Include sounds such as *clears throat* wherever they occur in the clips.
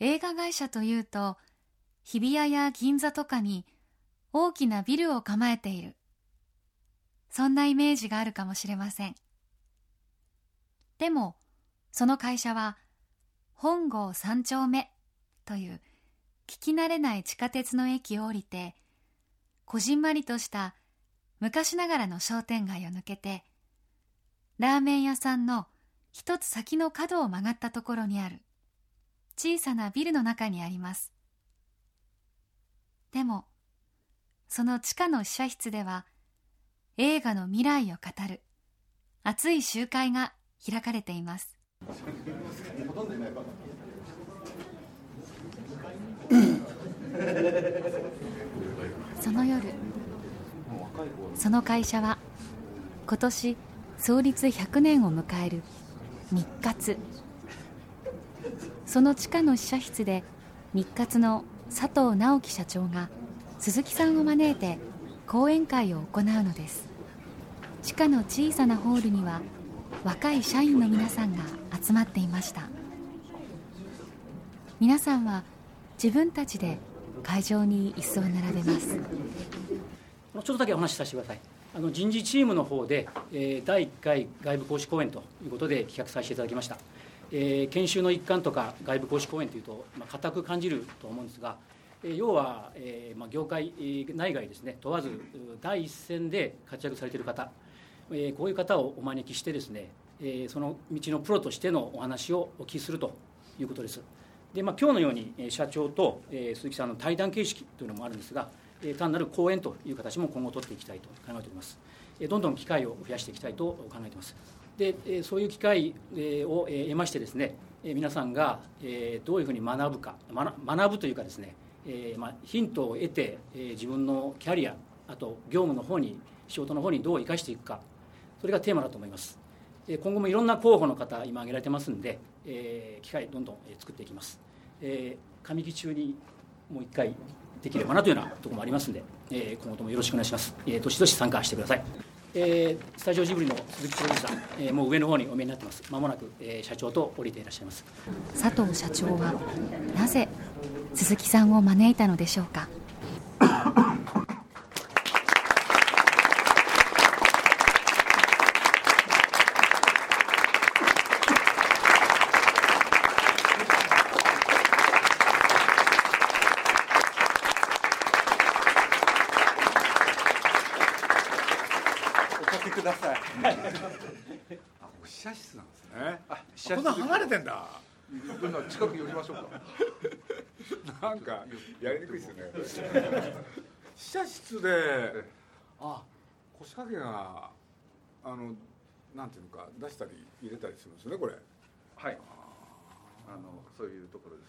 映画会社というと日比谷や銀座とかに大きなビルを構えている。そんなイメージがあるかもしれません。でもその会社は本郷三丁目という聞き慣れない地下鉄の駅を降りてこじんまりとした昔ながらの商店街を抜けてラーメン屋さんの一つ先の角を曲がったところにある。小さなビルの中にあります。でもその地下の試写室では映画の未来を語る熱い集会が開かれています。その夜その会社は今年創立100年を迎える日活。その地下の試写室で日活の佐藤直樹社長が鈴木さんを招いて講演会を行うのです。地下の小さなホールには若い社員の皆さんが集まっていました。皆さんは自分たちで会場に椅子を並べます。ちょっとだけお話しさせてください。あの人事チームの方で、えー、第1回外部講師講演ということで企画させていただきました、えー、研修の一環とか外部講師講演というと、まあ、固く感じると思うんですが、えー、要は、えーまあ、業界内外ですね問わず第一線で活躍されている方、えー、こういう方をお招きしてですね、えー、その道のプロとしてのお話をお聞きするということです。で、まあ、今日のように社長と、鈴木さんの対談形式というのもあるんですが、単なる講演という形も今後取っていきたいと考えております、どんどん機会を増やしていきたいと考えています。で、え、そういう機会を得ましてですね皆さんがどういうふうに学ぶか学ぶというかですね、えま、ヒントを得て自分のキャリアあと業務の方に仕事の方にどう生かしていくかそれがテーマだと思います。今後もいろんな候補の方今挙げられてますんで、え、機会どんどん作っていきます、え、上期中にもう一回できればなというようなところもありますんで、え、今後ともよろしくお願いします、えー、どしどし参加してください。えー、スタジオジブリの鈴木プロデューサー、えー、もう上の方にお見えになってます。まもなく、えー、社長と降りていらっしゃいます。佐藤社長はなぜ鈴木さんを招いたのでしょうか？*laughs* 近く寄りましょうかなんかやりにくいですよね。試写室であ腰掛けがあのなんていうのか出したり入れたりするんですねこれ。はい。あのそういうところです。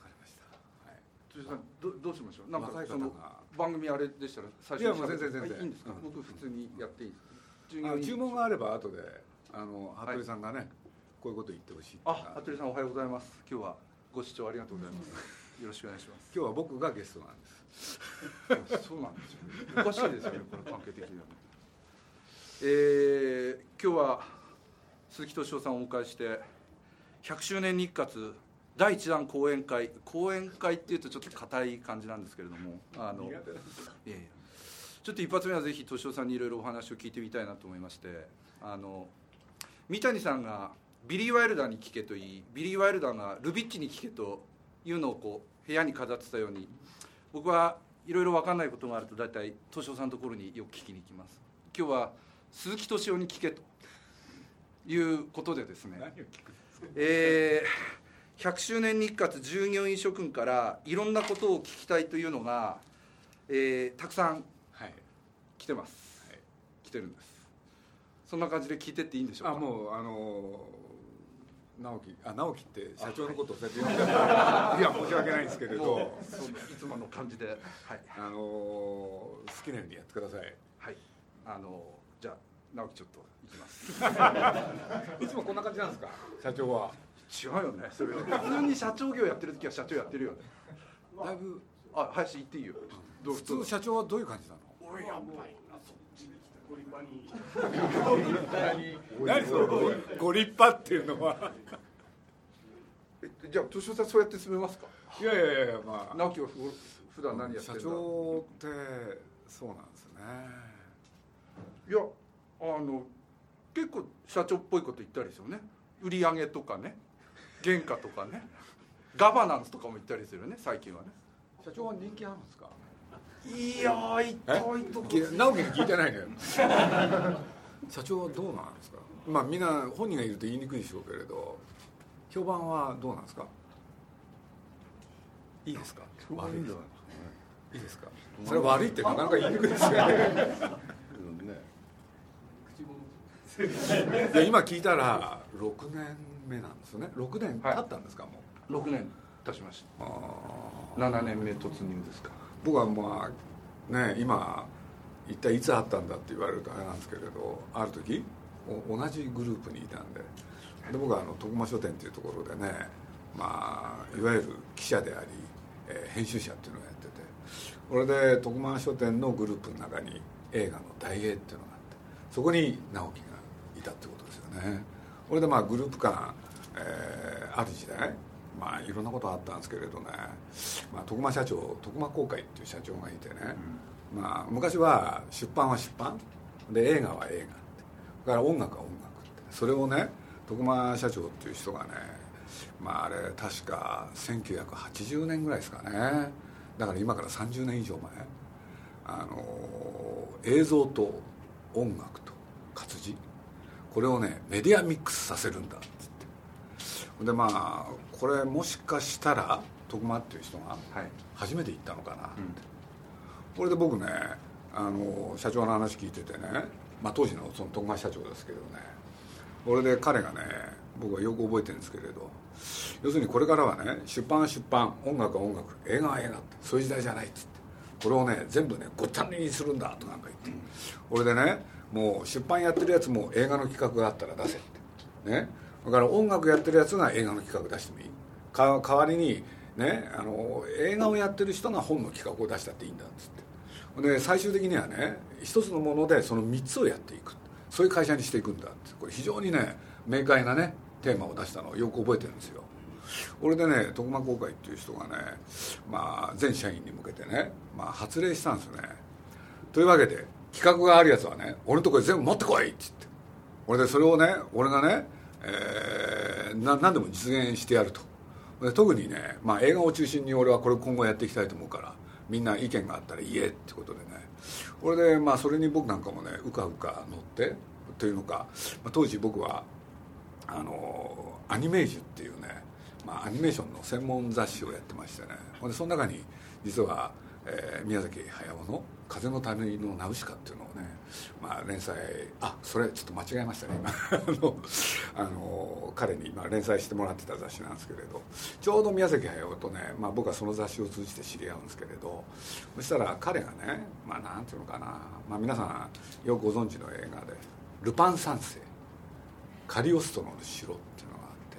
わかりました。はい。辻さんどどうしましょう？なんかその番組あれでしたら最初いやもう全然全然。いいんですか、僕普通にやっていいです。か注文があれば後であの服部さんがね、こういうこと言ってほしいあ服部さんおはようございます。今日はご視聴ありがとうございます。よろしくお願いします。今日は僕がゲストなんです。そうなんですよ、おかしいですよねこれ関係的には。えー、今日は鈴木敏夫さんをお迎えして100周年日活第一弾講演会。講演会っていうとちょっと硬い感じなんですけれどもあのいやいやちょっと一発目はぜひ敏夫さんにいろいろお話を聞いてみたいなと思いましてあの三谷さんがビリー・ワイルダーに聞けといいビリー・ワイルダーがルビッチに聞けというのをこう部屋に飾ってたように僕はいろいろ分かんないことがあると大体敏夫さんのところによく聞きに行きます。今日は鈴木敏夫に聞けということでですねえー、100周年日活従業員諸君からいろんなことを聞きたいというのが、えー、たくさん来てます、はい、来てるんです。そんな感じで聞いてっていいんでしょうか？あもうあの直樹あ直樹って社長のことをそうやって呼んでい。や申し訳ないんですけれど。いつもの感じで、はい、あの好きなようにやってください。はい。あのじゃあ直樹ちょっと行きます。*laughs* いつもこんな感じなんですか？社長は。違うよねそれ普通に社長業やってる時は社長やってるよね。だいぶ。あ林行っていいよ。普通社長はどういう感じなの？俺やばい *laughs* 何そのご立派っていうのは。じゃあ敏夫さんそうやって進めますか？いやいやいやまあ。直樹はふ普段何やって社んだ？長ってそうなんですね。いやあの結構社長っぽいこと言ったりですよね。売り上げとかね。原価とかね。ガバナンスとかも言ったりするよね最近はね。社長は人気あるんですか？いやー一え体とき直樹に聞いてないのよ。社長はどうなんですか？まあみんな本人がいると言いにくいでしょうけれど評判はどうなんですか？いいですか？悪いいいですか？それは悪いってなかなか言いにくいですよね。いや今聞いたら6年目なんですよね。6年経ったんですか、もう？6年経ちましあた7年目突入ですか僕はまあね今一体いつ会ったんだって言われるとあれなんですけれどある時同じグループにいたんでで僕はあの徳間書店っていうところでねまあいわゆる記者であり、えー編集者っていうのをやっててこれで徳間書店のグループの中に映画の大映っていうのがあってそこに直樹がいたってことですよね。これでまあグループ間、えーある時代まあいろんなことあったんですけれどね、まあ、徳間社長徳間公会っていう社長がいてね、まあ、昔は出版は出版。で映画は映画って。だから音楽は音楽って。それをね徳間社長っていう人がねまああれ確か1980年ぐらいですかね。だから今から30年以上前。あの映像と音楽と活字。これをねメディアミックスさせるんだっつって。でまあこれもしかしたら徳間っていう人がはい。初めて行ったのかなって、これで僕ねあの社長の話聞いててね、まあ、当時のその徳間社長ですけどねこれで彼がね僕はよく覚えてるんですけれど要するにこれからはね出版は出版音楽は音楽映画は映画ってそういう時代じゃないっつってこれをね全部ねごっちゃにするんだとかなんか言って、これでねもう出版やってるやつも映画の企画があったら出せってね。だから音楽やってるやつが映画の企画出してもいい。か代わりにねあの映画をやってる人が本の企画を出したっていいんだっつって。で最終的にはね一つのものでその3つをやっていく。そういう会社にしていくんだって。これ非常にね明快なねテーマを出したの。をよく覚えてるんですよ。俺でね徳間公会っていう人がね、まあ、全社員に向けてね、まあ、発令したんですよね。というわけで企画があるやつはね俺のところに全部持ってこいって言って。俺でそれをね俺がね、えー、な何でも実現してやると。特にね、まあ、映画を中心に俺はこれ今後やっていきたいと思うからみんな意見があったら言えってことでね。これでまあそれに僕なんかもねうかうか乗ってというのか、まあ、当時僕はあのアニメージュっていうね、まあ、アニメーションの専門雑誌をやってましてね。ほんでその中に実は、えー宮崎駿の「風の谷のナウシカ」っていうのをね、まあ、連載あそれちょっと間違えましたね。今 *laughs* あの彼に今連載してもらってた雑誌なんですけれどちょうど宮崎駿とね、まあ、僕はその雑誌を通じて知り合うんですけれどそしたら彼がねまあなんていうのかな、まあ、皆さんよくご存知の映画で「ルパン三世」カリオストロの城っていうのがあって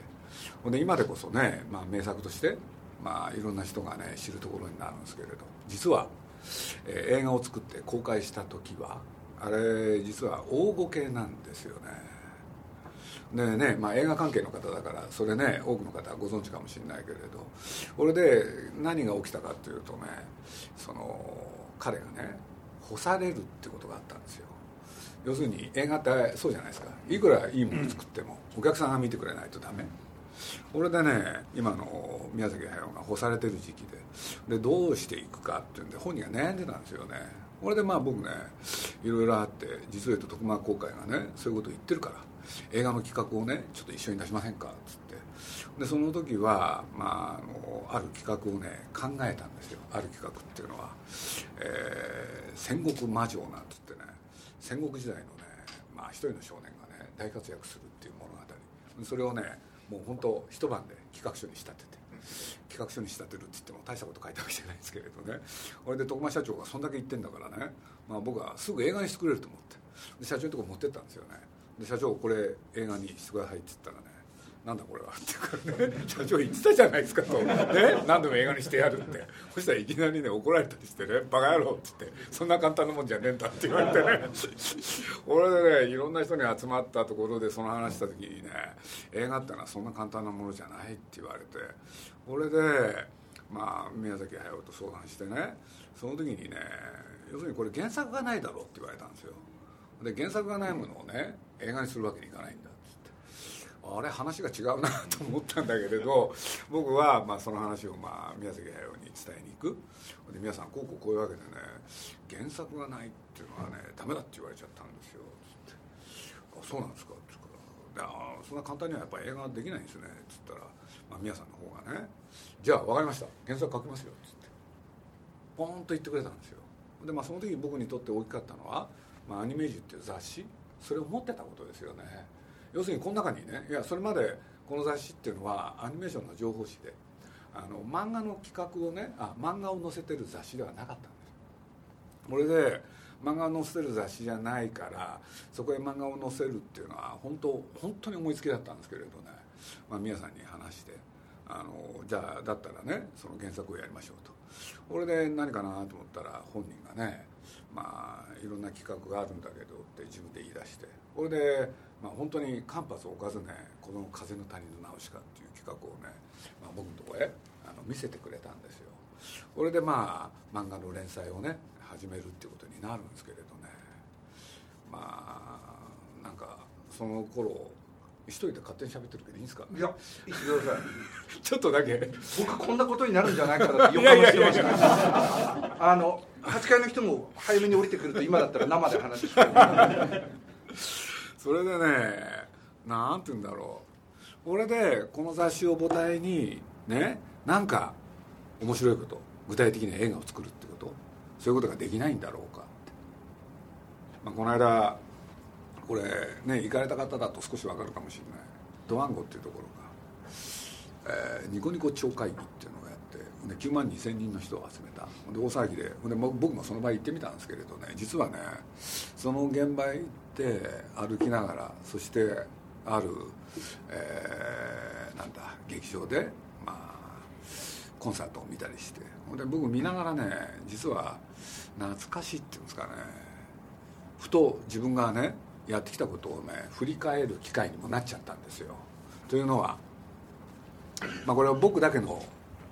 ほんで今でこそね、まあ、名作として、まあ、いろんな人がね知るところになるんですけれど実は、えー映画を作って公開した時はあれ実は大ごけなんですよね。でね、まあ、映画関係の方だからそれね多くの方はご存知かもしれないけれどこれで何が起きたかっていうとねその彼がね干されるってことがあったんですよ。要するに映画ってそうじゃないですか。いくらいいもの作ってもお客さんが見てくれないとダメ。これでね今の宮崎駿が干されてる時期ででどうしていくかっていうんで本人が悩んでたんですよね。これでまあ僕ねいろいろあって実を言うと徳間公会がねそういうことを言ってるから映画の企画をねちょっと一緒に出しませんかっつって。でその時は、まあ、あのある企画をね考えたんですよ。ある企画っていうのは、えー戦国魔女なんつってね。戦国時代のね、まあ、一人の少年がね大活躍するっていう物語。それをねもう本当一晩で企画書に仕立てて。企画書に仕立てるって言っても大したこと書いたわけじゃないですけれどね。これで徳間社長がそんだけ言ってんだからね、まあ、僕はすぐ映画にしてくれると思って。で社長のとこ持ってったんですよね。で社長これ映画にしてくださいって言ったらねなんだこれはっていうからね *laughs* 社長言ってたじゃないですかと、ね、何度も映画にしてやるって。そしたらいきなりね怒られたりしてね「バカ野郎」って言って「そんな簡単なもんじゃねえんだ」って言われてね。*laughs* 俺でねいろんな人に集まったところでその話した時にね映画ってのはそんな簡単なものじゃないって言われて。俺でまあ宮崎駿と相談してねその時にね要するにこれ原作がないだろうって言われたんですよ。で原作がないものをね映画にするわけにいかないんだあれ話が違うなと思ったんだけれど僕はまあその話をまあ宮崎駿に伝えに行く。で皆さんこうこうこういうわけでね原作がないっていうのはねダメだって言われちゃったんですよ。つって「あそうなんですか」って。言うからそんな簡単にはやっぱ映画できないんですね」っつったら、まあ、宮さんの方がね「じゃあ分かりました。原作書きますよ」っつって。ポーンと言ってくれたんですよ。でまあその時僕にとって大きかったのは「まあ、アニメージュ」っていう雑誌。それを持ってたことですよね。要するにこの中にねいやそれまでこの雑誌っていうのはアニメーションの情報誌であの漫画の企画をねあ漫画を載せてる雑誌ではなかったんです。これで漫画を載せる雑誌じゃないからそこへ漫画を載せるっていうのは本当本当に思いつきだったんですけれどね、まあ、皆さんに話してあのじゃあだったらねその原作をやりましょうと。これで何かなと思ったら本人がねまあいろんな企画があるんだけどって自分で言い出して。これでまあ、本当に間髪を置かずねこの「風の谷のナウシカ」っていう企画をね、まあ、僕のとこへあの見せてくれたんですよ。これでまあ漫画の連載をね始めるっていうことになるんですけれどね。まあなんかその頃一人で勝手に喋ってるけどいいんですか？いや言ってくださいちょっとだけ。僕こんなことになるんじゃないかなって予感がしてました *laughs* あの8階の人も早めに降りてくると今だったら生で話してそれでねなんて言うんだろう。俺でこの雑誌を母体にねなんか面白いこと具体的な映画を作るってことそういうことができないんだろうかって、まあ、この間これね行かれた方だと少し分かるかもしれない。ドワンゴっていうところが、えー、ニコニコ超会議っていうのをやってで9万2千人の人を集めた。で大騒ぎでで僕もその場行ってみたんですけれどね実はねその現場行って歩きながらそしてある、えー、なんだ劇場で、まあ、コンサートを見たりして。で僕見ながらね実は懐かしいっていうんですかね。ふと自分がねやってきたことをね振り返る機会にもなっちゃったんですよ。というのは、まあ、これは僕だけの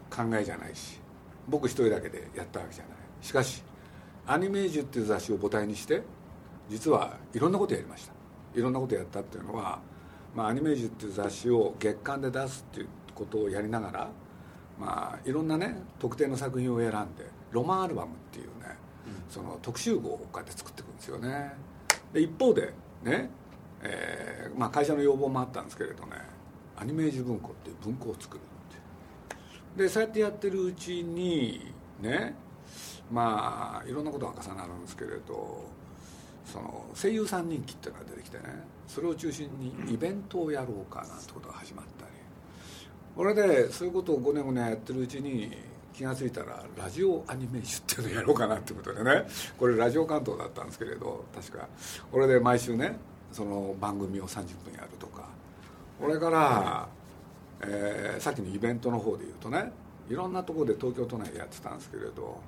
考えじゃないし僕一人だけでやったわけじゃない。しかし「アニメージュ」っていう雑誌を母体にして実はいろんなことやりました。いろんなことやったっていうのは、まあ、アニメージュっていう雑誌を月間で出すっていうことをやりながら、まあ、いろんなね特定の作品を選んでロマンアルバムっていうね、うん、その特集号をこうやって作っていくんですよねで一方でね、えーまあ、会社の要望もあったんですけれどねアニメージュ文庫っていう文庫を作るってでそうやってやってるうちにねまあいろんなことが重なるんですけれどその声優さん人気っていうのが出てきてねそれを中心にイベントをやろうかなんてことが始まったり。これでそういうことを5年5年やってるうちに気が付いたらラジオアニメーションっていうのをやろうかなってことでね。これラジオ関東だったんですけれど確か。これで毎週ねその番組を30分やるとか。これから、えー、さっきのイベントの方で言うとねいろんなところで東京都内でやってたんですけれど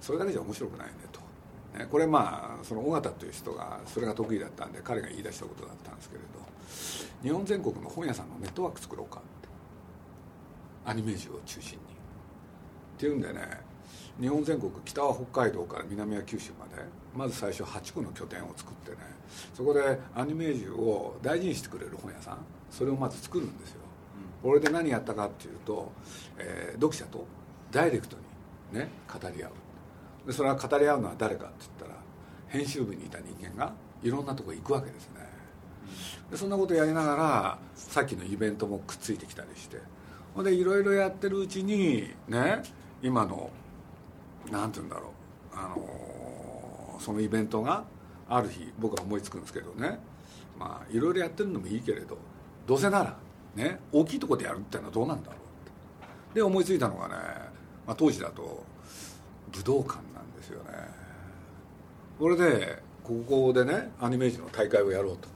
それだけじゃ面白くないねと。ねこれまあその尾形という人がそれが得意だったんで彼が言い出したことだったんですけれど日本全国の本屋さんのネットワーク作ろうかって。アニメージュを中心に。っていうんでね。日本全国北は北海道から南は九州まで。まず最初8個の拠点を作ってね。そこでアニメージュを大事にしてくれる本屋さん。それをまず作るんですよ、これで何やったかっていうと、えー、読者とダイレクトにね語り合う。でそれは語り合うのは誰かって言ったら編集部にいた人間がいろんなとこ行くわけですね。でそんなことやりながらさっきのイベントもくっついてきたりして。ほんでいろいろやってるうちにね今の何て言うんだろうあのそのイベントがある日僕は思いつくんですけどね。まあいろいろやってるのもいいけれどどうせならね大きいとこでやるってのはどうなんだろうって。で思いついたのがね、まあ、当時だと武道館なんですよね。これでここでねアニメージュの大会をやろうと。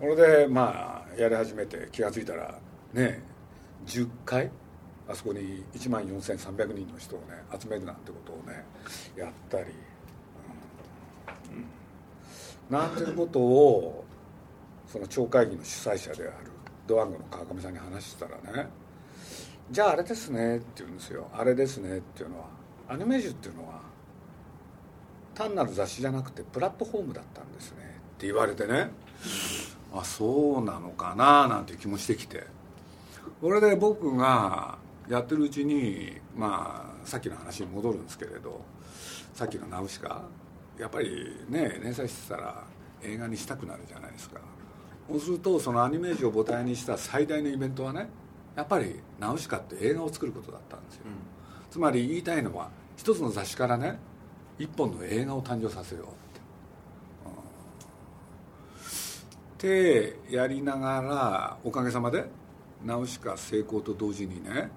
これでまあやり始めて気が付いたらね10回あそこに1万4300人の人をね集めるなんてことをねやったり、うん、なんていうことをその町会議の主催者であるドワンゴの川上さんに話したらね「じゃああれですね」って言うんですよ「あれですね」っていうのはアニメージュっていうのは単なる雑誌じゃなくてプラットフォームだったんですねって言われてねあそうなのかななんていう気もしてきて。これで僕がやってるうちにまあさっきの話に戻るんですけれどさっきの「ナウシカ」やっぱりね連載してたら映画にしたくなるじゃないですか。そうするとそのアニメージを母体にした最大のイベントはねやっぱり「ナウシカ」って映画を作ることだったんですよ、うん、つまり言いたいのは一つの雑誌からね一本の映画を誕生させようって。やりながらおかげさまでナウシカ成功と同時にね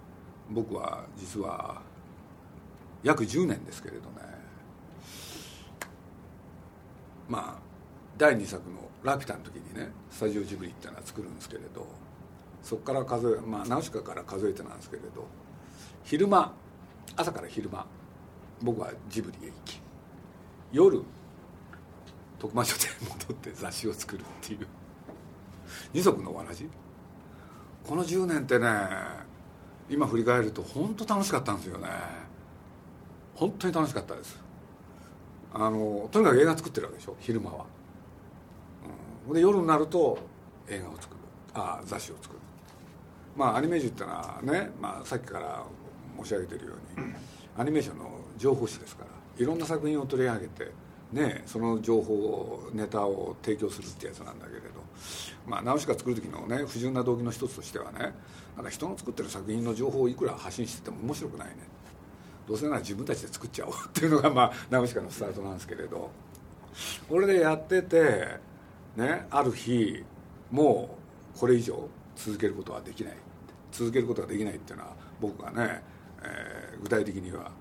僕は実は約10年ですけれどね。まあ第2作の「ラピュタ」の時にねスタジオジブリっていうのは作るんですけれどそこから数えまあナウシカから数えてなんですけれど昼間朝から昼間僕はジブリへ行き夜徳間書店に戻って雑誌を作るっていう。二足のわらじ？この10年ってね今振り返ると本当楽しかったんですよね。本当に楽しかったです。あのとにかく映画作ってるわけでしょ昼間は、うん、で夜になると映画を作る。あ雑誌を作る。まあアニメージュってのはね、まあ、さっきから申し上げてるようにアニメーションの情報誌ですからいろんな作品を取り上げてねその情報をネタを提供するってやつなんだけれどまあ、ナウシカ作る時のね不純な動機の一つとしてはねなんか人の作ってる作品の情報をいくら発信してても面白くないね。どうせなら自分たちで作っちゃおう。っていうのが、まあ、ナウシカのスタートなんですけれど。これでやってて、ね、ある日もうこれ以上続けることはできない。続けることができないっていうのは僕がね、えー、具体的には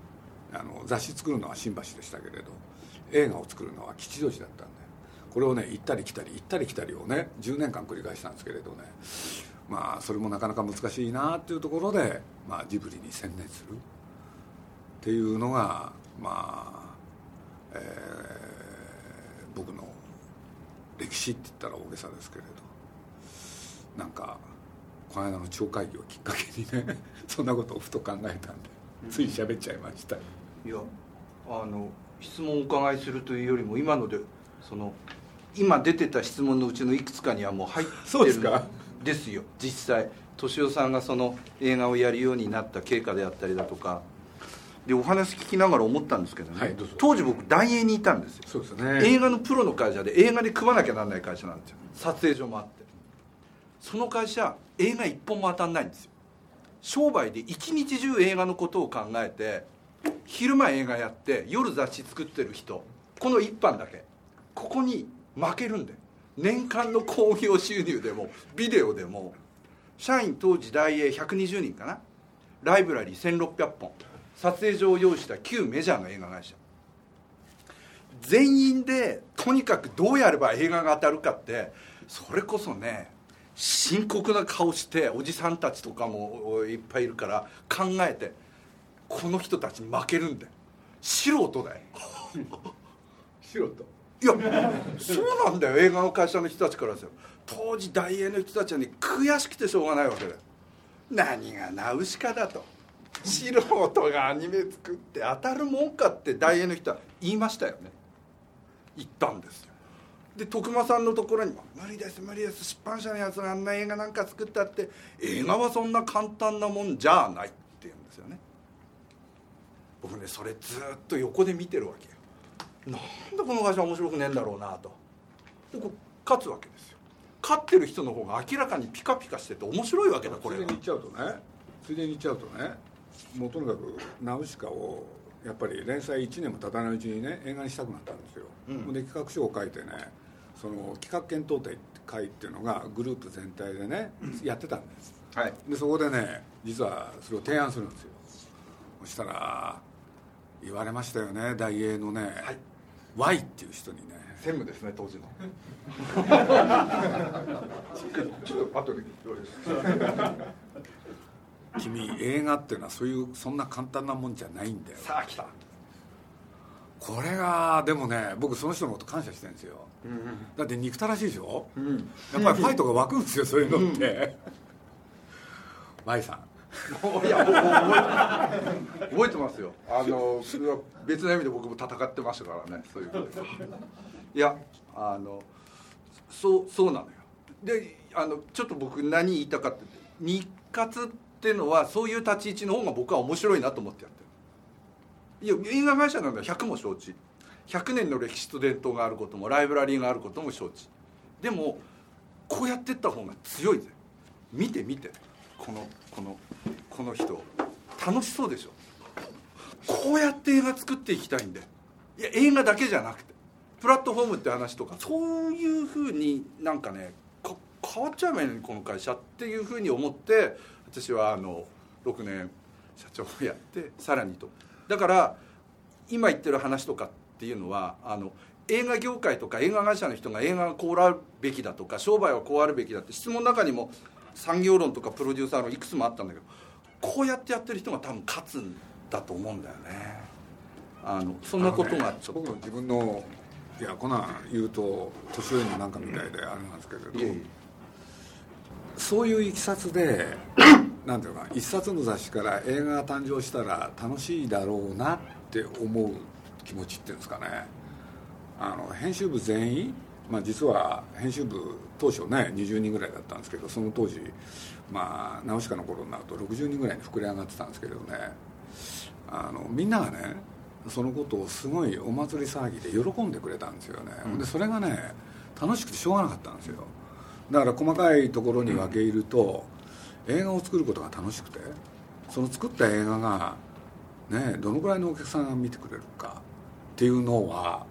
あの雑誌作るのは新橋でしたけれど映画を作るのは吉祥寺だったんで。これをね行ったり来たり行ったり来たりをね10年間繰り返したんですけれどね。まあそれもなかなか難しいなっていうところで、まあ、ジブリに専念する。っていうのがまあ、えー、僕の歴史って言ったら大げさですけれど。なんかこの間の町会議をきっかけにね *laughs* そんなことをふと考えたんでつい喋っちゃいました、いやあの質問をお伺いするというよりも今のでその今出てた質問のうちのいくつかにはもう入ってるん *laughs* ですよ。実際。敏夫さんがその映画をやるようになった経過であったりだとか。でお話聞きながら思ったんですけどね、はい、当時僕大映にいたんですよ。そうです、ね、映画のプロの会社で映画で組まなきゃなんない会社なんですよ。撮影所もあって。その会社映画一本も当たんないんですよ。商売で一日中映画のことを考えて昼間映画やって夜雑誌作ってる人。この一班だけ。ここに負けるんだよ。年間の興行収入でもビデオでも社員当時大英120人かな。ライブラリー1600本。撮影所を用意した旧メジャーの映画会社。全員でとにかくどうやれば映画が当たるかってそれこそね深刻な顔しておじさんたちとかもいっぱいいるから考えてこの人たちに負けるんだよ。素人だよ。*laughs* 素人。いやそうなんだよ。映画の会社の人たちからですよ当時大英の人たちはね悔しくてしょうがないわけだよ。何がナウシカだと。素人がアニメ作って当たるもんかって大英の人は言いましたよね。言ったんですよ。で徳間さんのところにも「無理です無理です。出版社のやつがあんな映画なんか作ったって。映画はそんな簡単なもんじゃない」って言うんですよね。僕ねそれずっと横で見てるわけ。なんでこの会社面白くねえんだろうなと。でこ勝つわけですよ。勝ってる人の方が明らかにピカピカしてて面白いわけだこれついでに言っちゃうとね。ついでに言っちゃうとね。もうとにかくナウシカをやっぱり連載1年も経たないうちにね映画にしたくなったんですよ、うん、で企画書を書いてねその企画検討会っていうのがグループ全体でね、うん、やってたんです、はい、でそこでね実はそれを提案するんですよ。そしたら言われましたよね大英のね、はい Y っていう人にね。専務ですね当時の。*laughs* ちょっと後で君映画っていうのはそういうそんな簡単なもんじゃないんだよ。さあ来た。これがでもね僕その人のこと感謝してるんですよ、うんうん。だって憎たらしいでしょ、うん。やっぱりファイトが湧くんですよそういうのって、Y さんいや覚え覚えてますよ。あの別の意味で僕も戦ってましたからねそういうことで。いやあのそうそうなのよ。であのちょっと僕何言いたかって日活っていうのはそういう立ち位置の方が僕は面白いなと思ってやってる。いや映画会社なんだ100も承知。100年の歴史と伝統があることもライブラリーがあることも承知。でもこうやってった方が強いぜ。見て見て。このこのこの人楽しそうでしょ？こうやって映画作っていきたいんで。いや映画だけじゃなくてプラットフォームって話とかそういうふうになんかね変わっちゃえばいこの会社っていうふうに思って私はあの6年社長をやってさらにと。だから今言ってる話とかっていうのはあの映画業界とか映画会社の人が映画がこうあるべきだとか商売はこうあるべきだって質問の中にも産業論とかプロデューサーのいくつもあったんだけどこうやってやってる人が多分勝つんだと思うんだよね。あのそんなことがちょっと、僕の自分のいやこんなん言うと年上のなんかみたいであれなんですけれど、いえいえ。そういういきさつで *coughs* なんていうのかな一冊の雑誌から映画が誕生したら楽しいだろうなって思う気持ちっていうんですかね。あの編集部全員、まあ、実は編集部当初ね20人ぐらいだったんですけどその当時まあナウシカの頃になると60人ぐらいに膨れ上がってたんですけれどねあのみんながねそのことをすごいお祭り騒ぎで喜んでくれたんですよね、でそれがね楽しくてしょうがなかったんですよ。だから細かいところに分け入ると、映画を作ることが楽しくてその作った映画がねどのくらいのお客さんが見てくれるかっていうのは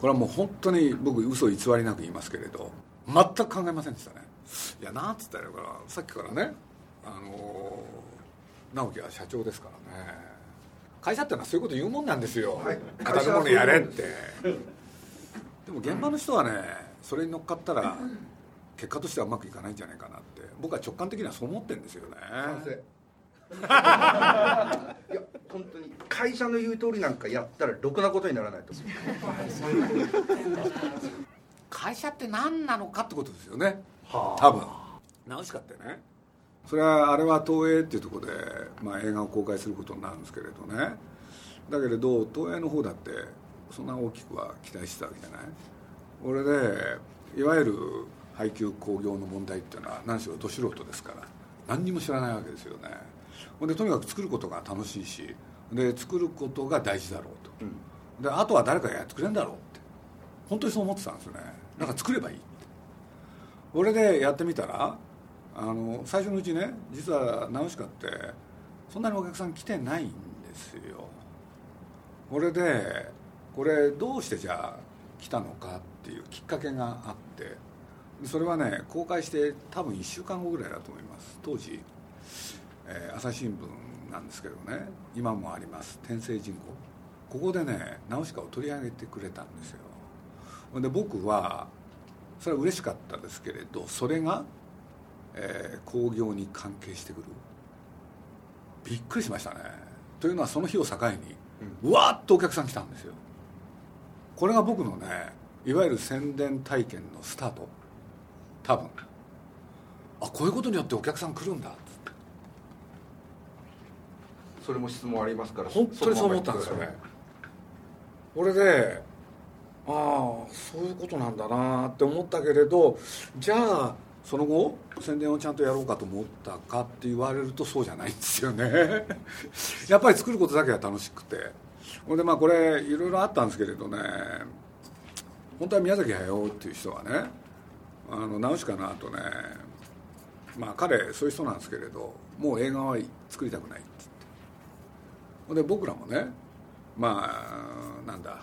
これはもう本当に僕嘘偽りなく言いますけれど全く考えませんでしたね。いやなんつったらいいのかなさっきからねあの直樹は社長ですからね。会社ってのはそういうこと言うもんなんですよ、はい。片付物やれって。でも現場の人はねそれに乗っかったら結果としてはうまくいかないんじゃないかなって。僕は直感的にはそう思ってるんですよね。いや *laughs* 本当に会社の言う通りなんかやったらろくなことにならないと思う。会社って何なのかってことですよね。は多分。ナウシカってね。それはあれは東映っていうところで、まあ、映画を公開することになるんですけれどね。だけれど東映の方だってそんな大きくは期待してたわけじゃない。俺でいわゆる配給興行の問題っていうのは何しろど素人ですから何にも知らないわけですよねでとにかく作ることが楽しいしで作ることが大事だろうと、であとは誰かがやってくれるんだろうって。本当にそう思ってたんですよね。だから作ればいいって。俺でやってみたらあの最初のうちね実はナウシカってそんなにお客さん来てないんですよ。俺でこれどうしてじゃあ来たのかっていうきっかけがあって。それはね公開して多分1週間後ぐらいだと思います。当時、えー朝日新聞なんですけどね今もあります天聖人口。ここでねナウシカを取り上げてくれたんですよ。ほんで僕はそれは嬉しかったですけれどそれが、えー興行に関係してくる。びっくりしましたね。というのはその日を境に、うわーっとお客さん来たんですよ。これが僕のねいわゆる宣伝体験のスタート。多分。あこういうことによってお客さん来るんだそれも質問ありますから本当にそう思ったんですよね。俺でああそういうことなんだなって思ったけれどじゃあその後宣伝をちゃんとやろうかと思ったかって言われるとそうじゃないんですよね。*laughs* やっぱり作ることだけが楽しくて。ほんでまあこれいろいろあったんですけれどね本当は宮崎駿っていう人はねあのナウシカの後ねまあ彼そういう人なんですけれどもう映画は作りたくないで僕らもねまあなんだ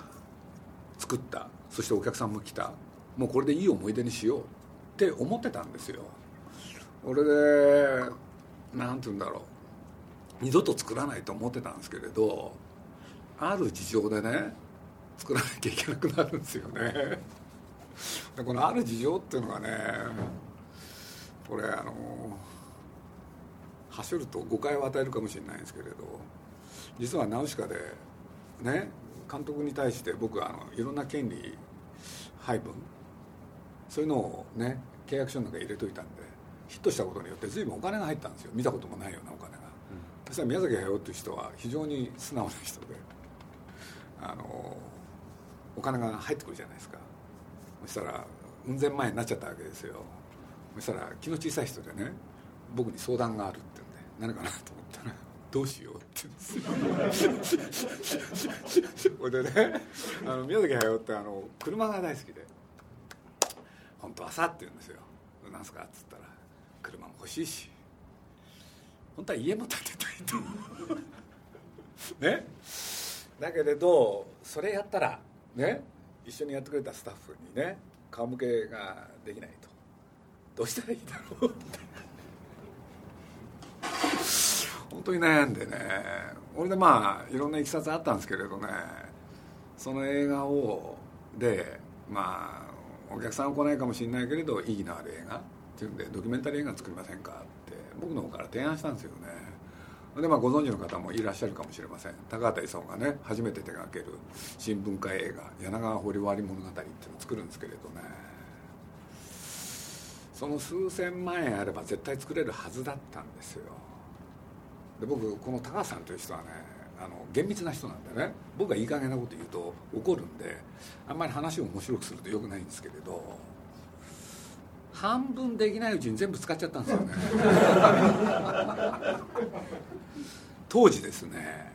作ったそしてお客さんも来たもうこれでいい思い出にしようって思ってたんですよ。俺でなんて言うんだろう二度と作らないと思ってたんですけれどある事情でね作らなきゃいけなくなるんですよね。でこのある事情っていうのがねこれあの走ると誤解を与えるかもしれないんですけれど実はナウシカでね監督に対して僕はあのいろんな権利配分そういうのをね契約書の中に入れといたんでヒットしたことによって随分お金が入ったんですよ。見たこともないようなお金が、うん、そしたら宮崎駿っていう人は非常に素直な人であのお金が入ってくるじゃないですか。そしたらうん千万円になっちゃったわけですよ。そしたら気の小さい人でね僕に相談があるって言うんで何かなと思ったら「どうしよう」って言うんですよ。*laughs* でねあの宮崎駿ってあの車が大好きで「本当はさ」って言うんですよ「なんすか?」っつったら「車も欲しいし本当は家も建てたいと」*laughs* ね。だけれどそれやったらね一緒にやってくれたスタッフにね顔向けができないと。どうしたらいいだろうって。本当に悩んでね俺でまあいろんないきさつあったんですけれどねその映画をでまあお客さんは来ないかもしれないけれど意義のある映画っていうんでドキュメンタリー映画作りませんかって僕の方から提案したんですよね。でまあご存知の方もいらっしゃるかもしれません。高畑勲がね初めて手がける新聞会映画「柳川堀割物語」っていうのを作るんですけれどね。その数千万円あれば絶対作れるはずだったんですよ。で僕この高橋さんという人はねあの厳密な人なんでね僕がいい加減なこと言うと怒るんであんまり話を面白くするとよくないんですけれど半分できないうちに全部使っちゃったんですよね。*laughs* 当時ですね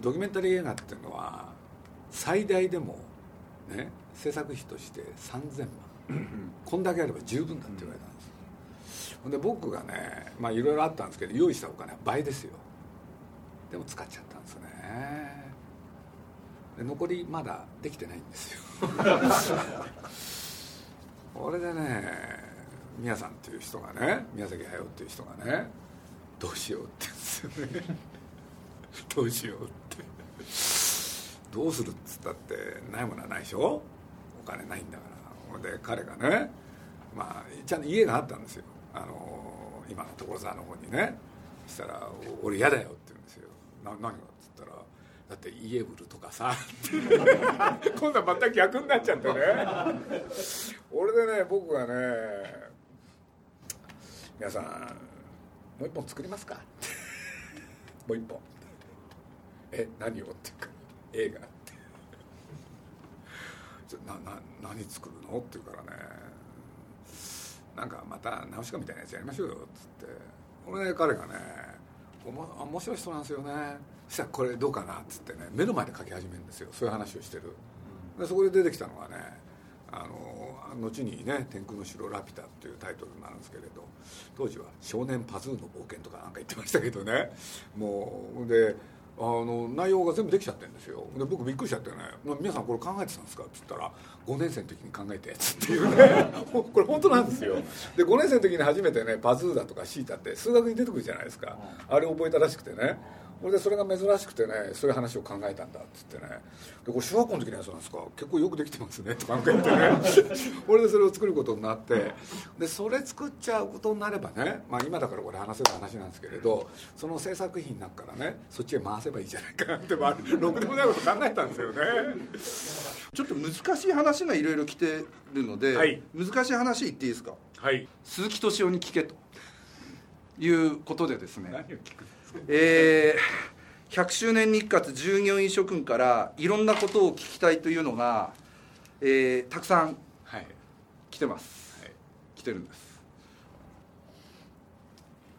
ドキュメンタリー映画っていうのは最大でもね制作費として3000万。*laughs* こんだけあれば十分だって言われたんですほんで僕がねまあいろいろあったんですけど用意したお金は倍ですよ。でも使っちゃったんですよね。で残りまだできてないんですよ。*laughs* これでね宮さんっていう人がね宮崎駿っていう人がねどうしようって言うんですよね。*laughs* どうしようって。どうするっつったってないものはないでしょ？お金ないんだから。ほんで彼がねまあちゃんと家があったんですよ。あの今の所沢の方にねしたら「俺嫌だよ」って言うんですよ「な何が?」っつったら「だって家売るとかさ」*laughs* 今度はまた逆になっちゃってね。俺でね僕がね「皆さんもう一本作りますか。もう一本。え何をっていうか。映画。ってなな何作るの？って言うからね。なんかまたナウシカみたいなやつやりましょうよっつって。俺ね彼がね面白い人なんですよね。そしたらこれどうかなっつってね目の前で書き始めるんですよそういう話をしてる。でそこで出てきたのがねあの後にね「天空の城ラピュタ」っていうタイトルになるんですけれど当時は「少年パズーの冒険」とかなんか言ってましたけどね。もうであの内容が全部できちゃってるんですよ。で僕びっくりしちゃってね「皆さんこれ考えてたんですか?」って言ったら「5年生の時に考えたやつ」っていうね。*laughs* これ本当なんですよ。で5年生の時に初めてねパズーだとかシータって数学に出てくるじゃないですか。あれ覚えたらしくてねそれでそれが珍しくてねそういう話を考えたんだっつってね。でこれ小学校の時のやつなんですか？結構よくできてますね。とか言ってね。*laughs* 俺でそれを作ることになって。でそれ作っちゃうことになればね、まあ、今だからこれ話せる話なんですけれどその制作費の中からねそっちへ回せばいいじゃないかなってまあろくでもないこと考えたんですよね。ちょっと難しい話がいろいろ来てるので、はい、難しい話言っていいですか、はい、鈴木敏夫に聞けということでですね。何を聞くえー、100周年日活従業員諸君からいろんなことを聞きたいというのが、えー、たくさん来てます、はい、来てるんです。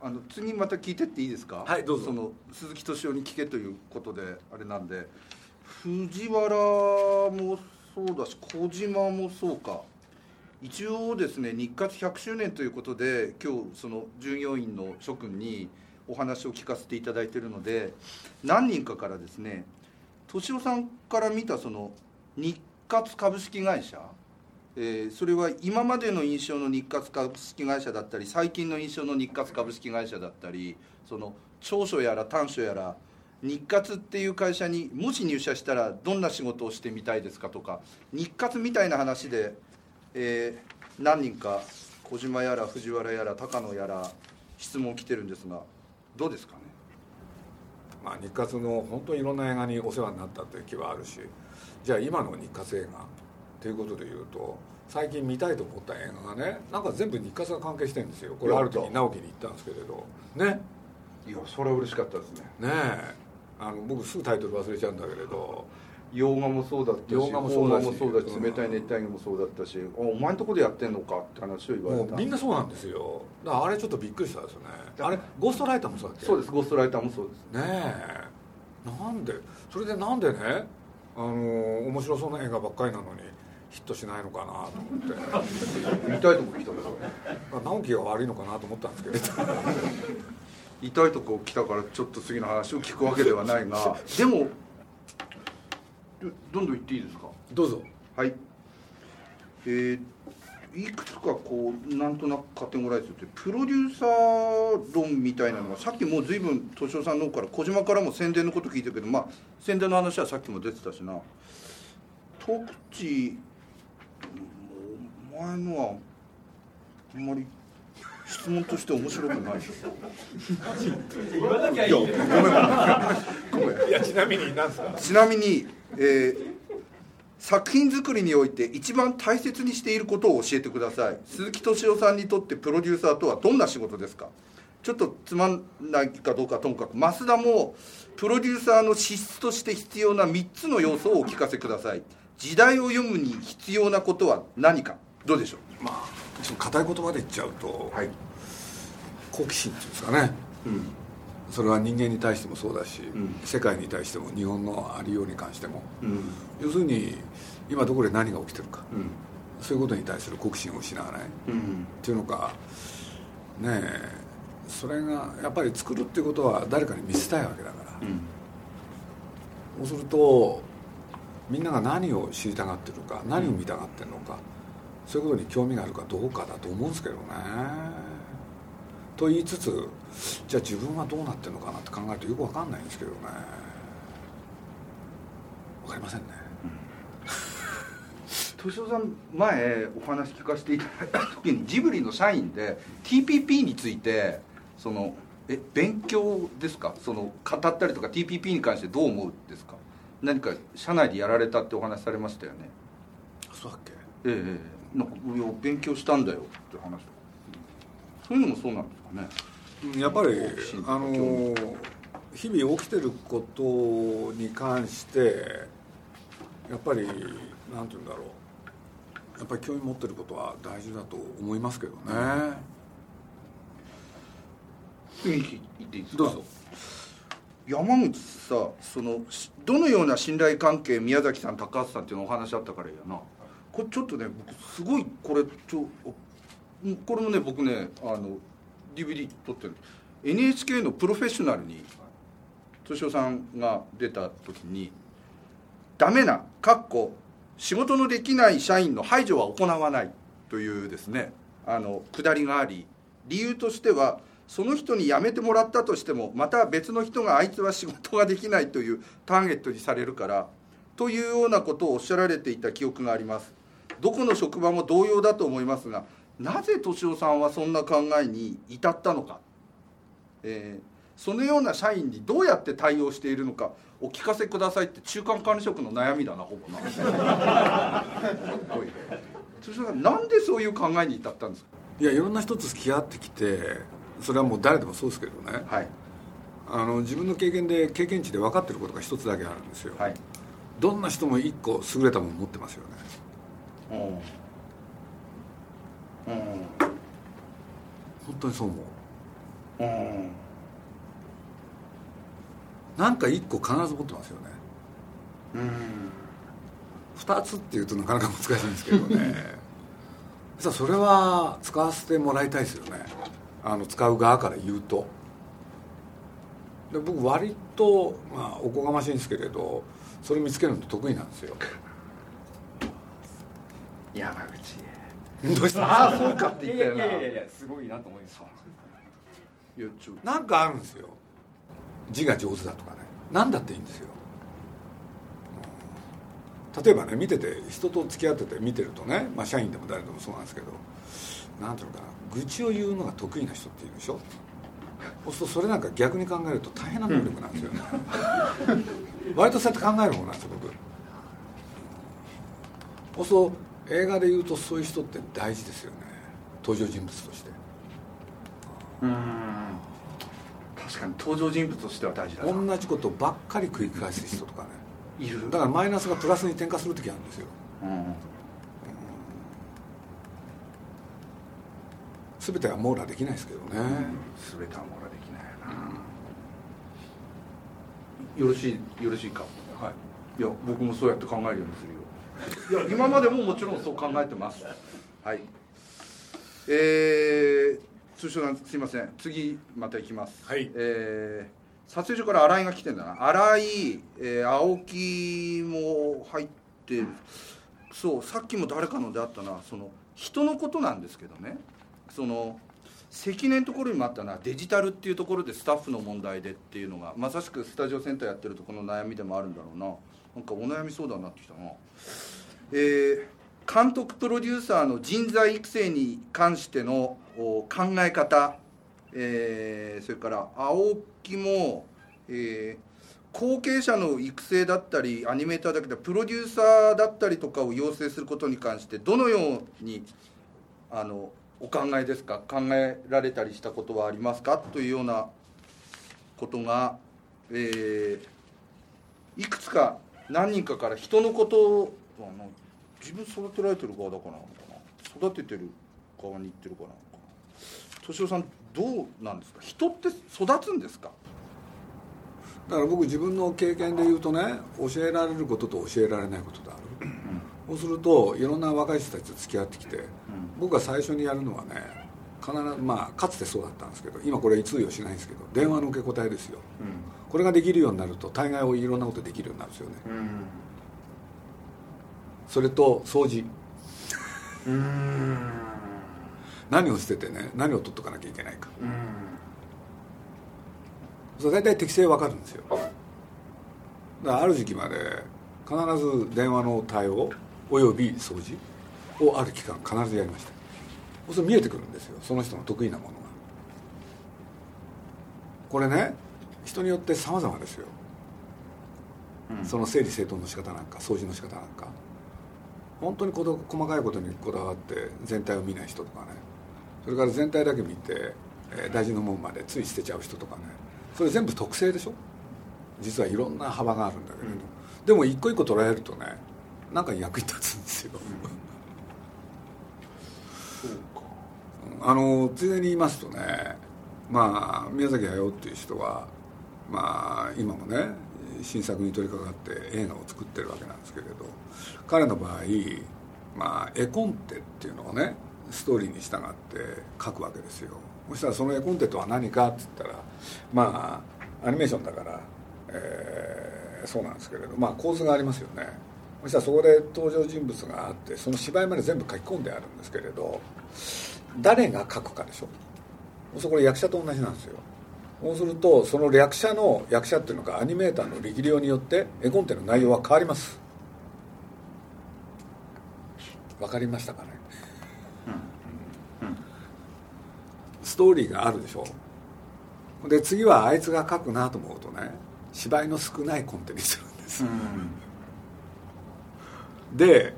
あの次また聞いてっていいですか？はいどうぞ。その鈴木敏夫に聞けということであれなんで。藤原もそうだし小島もそうか。一応ですね日活100周年ということで今日その従業員の諸君にお話を聞かせていただいているので何人かからですね敏夫さんから見たその日活株式会社、えー、それは今までの印象の日活株式会社だったり最近の印象の日活株式会社だったりその長所やら短所やら、日活っていう会社にもし入社したらどんな仕事をしてみたいですかとか日活みたいな話で、えー何人か小島やら藤原やら高野やら質問来てるんですがどうですかね？まあ、日活の本当にいろんな映画にお世話になったっていう気はあるし。じゃあ今の日活映画ということでいうと最近見たいと思った映画がねなんか全部日活が関係してるんですよ。これある時直樹に言ったんですけれど。ね？いやそれは嬉しかったですね。ねえ。あの僕すぐタイトル忘れちゃうんだけれど洋画もそうだったし洋画もそうだし邦画もそうだし冷たい熱帯魚もそうだったしあお前んとこでやってんのかって話を言わもれた。うみんなそうなんですよ。だからあれちょっとびっくりしたですよね。あれゴーストライターもそうだっけ？そうですゴーストライターもそうです。ねえ。なんで？それでなんでね？あの面白そうな映画ばっかりなのにヒットしないのかなと思って。*laughs* 見たいとこ来たからまあ直樹が悪いのかなと思ったんですけれど。*laughs* 痛いとこ来たからちょっと次の話を聞くわけではないがでもどどんどん言っていいですか？どうぞ。はい。えーいくつかこうなんとなくカテゴライズってプロデューサー論みたいなのがさっきもう随分敏夫さんの方から小島からも宣伝のこと聞いてるけどまあ宣伝の話はさっきも出てたしな。特地お前のはあんまり質問として面白くない。言わなきゃいいよいやちなみに何ですか？ちなみに、えー作品作りにおいて一番大切にしていることを教えてください。鈴木敏夫さんにとってプロデューサーとはどんな仕事ですか？ちょっとつまんないかどうかともかく増田もプロデューサーの資質として必要な3つの要素をお聞かせください。時代を読むに必要なことは何か？どうでしょまあちょっと硬い言葉で言っちゃうと、うはい、好奇心っていうんですかね。うんそれは人間に対してもそうだし、ん。世界に対しても日本のありように関しても。うん。要するに今どこで何が起きてるか。うん。そういうことに対する好奇心を失わない。っうん。ていうのかねえそれがやっぱり作るっていうことは誰かに見せたいわけだから、そうするとみんなが何を知りたがってるか何を見たがってるのか、そういうことに興味があるかどうかだと思うんですけどねと言いつつじゃあ自分はどうなってるのかなって考えるとよく分かんないんですけどね。分かりませんね。敏夫さん前お話聞かせていただいた時にジブリの社員で TPP についてそのえ勉強ですか？その語ったりとか TPP に関してどう思うですか？何か社内でやられたってお話されましたよね。そうだっけ？ええええ。なんか勉強したんだよって話とか。そういうのもそうなんですかね。うんやっぱりあの日々起きてることに関してやっぱりなんて言うんだろう。やっぱり興味持ってることは大事だと思いますけどね、次言っていいですかどうぞ。山口さそのしどのような信頼関係宮崎さん高橋さんっていうのお話あったからやな。これちょっとね僕すごいこれちょうんこれもね僕ねあの DVD 撮ってる。NHK の「プロフェッショナル」に敏夫さんが出た時に「ダメな」かっこ仕事のできない社員の排除は行わないというですねあの下りがあり理由としてはその人に辞めてもらったとしてもまた別の人があいつは仕事ができないというターゲットにされるからというようなことをおっしゃられていた記憶があります。どこの職場も同様だと思いますがなぜ敏夫さんはそんな考えに至ったのか、えーそのような社員にどうやって対応しているのかお聞かせくださいって中間管理職の悩みだなほぼな。*laughs* おい。敏夫さんなんでそういう考えに至ったんですか？いやいろんな人と付き合ってきてそれはもう誰でもそうですけどね。はい。あの自分の経験で経験値で分かってることが一つだけあるんですよ、はい。どんな人も一個優れたもの持ってますよね。うんうん。本当にそう思う。うん。なんか一個必ず持ってますよね。うん。二つっていうとなかなか難しいんですけどね。*laughs* 実はそれは使わせてもらいたいですよね。あの使う側から言うと。で僕割と、まあ、おこがましいんですけれどそれ見つけるの得意なんですよ。山口ああそうかってい言ったよな。いやいややいやすごいなと思いますいやちょなんかあるんですよ字が上手だとかね何だっていいんですよ例えばね見てて人と付き合ってて見てるとね、まあ、社員でも誰でもそうなんですけど何ていうのかな愚痴を言うのが得意な人っているでしょそうするとそれなんか逆に考えると大変な能力なんですよね、割とそうやって考える方なんですよ僕そうすると映画で言うとそういう人って大事ですよね。登場人物として。うん。確かに登場人物としては大事だな。同じことばっかり繰り返す人とかね。いる。だからマイナスがプラスに転化する時あるんですよ。うん。全ては網羅できないですけどね、全ては網羅できないな。よろしいよろしいか？はい。いや僕もそうやって考えるようにするよいや今までももちろんそう考えてます。はい。えー、通称なんすいません。次また行きます。はい。えー撮影所から新井が来てんだな。新井、えー、青木も入ってる。そうさっきも誰かのであったな。その人のことなんですけどね。その関根のところにもあったな。デジタルっていうところでスタッフの問題でっていうのがまさしくスタジオセンターやってるところの悩みでもあるんだろうな。なんかお悩み相談になってきたなえー監督プロデューサーの人材育成に関しての考え方、えーそれから青木も、えー後継者の育成だったりアニメーターだけでプロデューサーだったりとかを養成することに関してどのようにあのお考えですか？考えられたりしたことはありますか？というようなことが、えーいくつか何人かから人のことをあの自分育てられてる側だからなのかな？育ててる側に行ってるからなのかな？敏夫さんどうなんですか？人って育つんですか？だから僕自分の経験で言うとね教えられることと教えられないことがある、そうするといろんな若い人たちと付き合ってきて、僕が最初にやるのはね必ずまあかつてそうだったんですけど今これ通用しないんですけど電話の受け答えですよ、これができるようになると大概いろんなことできるようになるんですよね、それと掃除。何を捨ててね何を取っとかなきゃいけないか、それ大体適性分かるんですよ。だからある時期まで必ず電話の対応および掃除をある期間必ずやりました。そうすると見えてくるんですよ。その人の得意なものが。これね人によって様々ですよ、その整理整頓の仕方なんか掃除の仕方なんか本当にこの細かいことにこだわって全体を見ない人とかね。それから全体だけ見て、えー大事なもんまでつい捨てちゃう人とかね。それ全部特性でしょ？実はいろんな幅があるんだけれど、でも一個一個捉えるとねなんか役に立つんですよ、あのついでに言いますとねまあ宮崎駿っていう人はまあ今もね新作に取り掛かって映画を作ってるわけなんですけれど彼の場合まあ絵コンテっていうのをねストーリーに従って書くわけですよ。そしたらその絵コンテとは何かって言ったらまあアニメーションだから、えーそうなんですけれどまあ構図がありますよね。そしたらそこで登場人物があってその芝居まで全部書き込んであるんですけれど誰が書くかでしょ。そこで役者と同じなんですよ。そうするとその役者の役者っていうのがアニメーターの力量によって絵コンテの内容は変わります。わかりましたかね、ストーリーがあるでしょ？で次はあいつが書くなと思うとね芝居の少ないコンテにするんです、で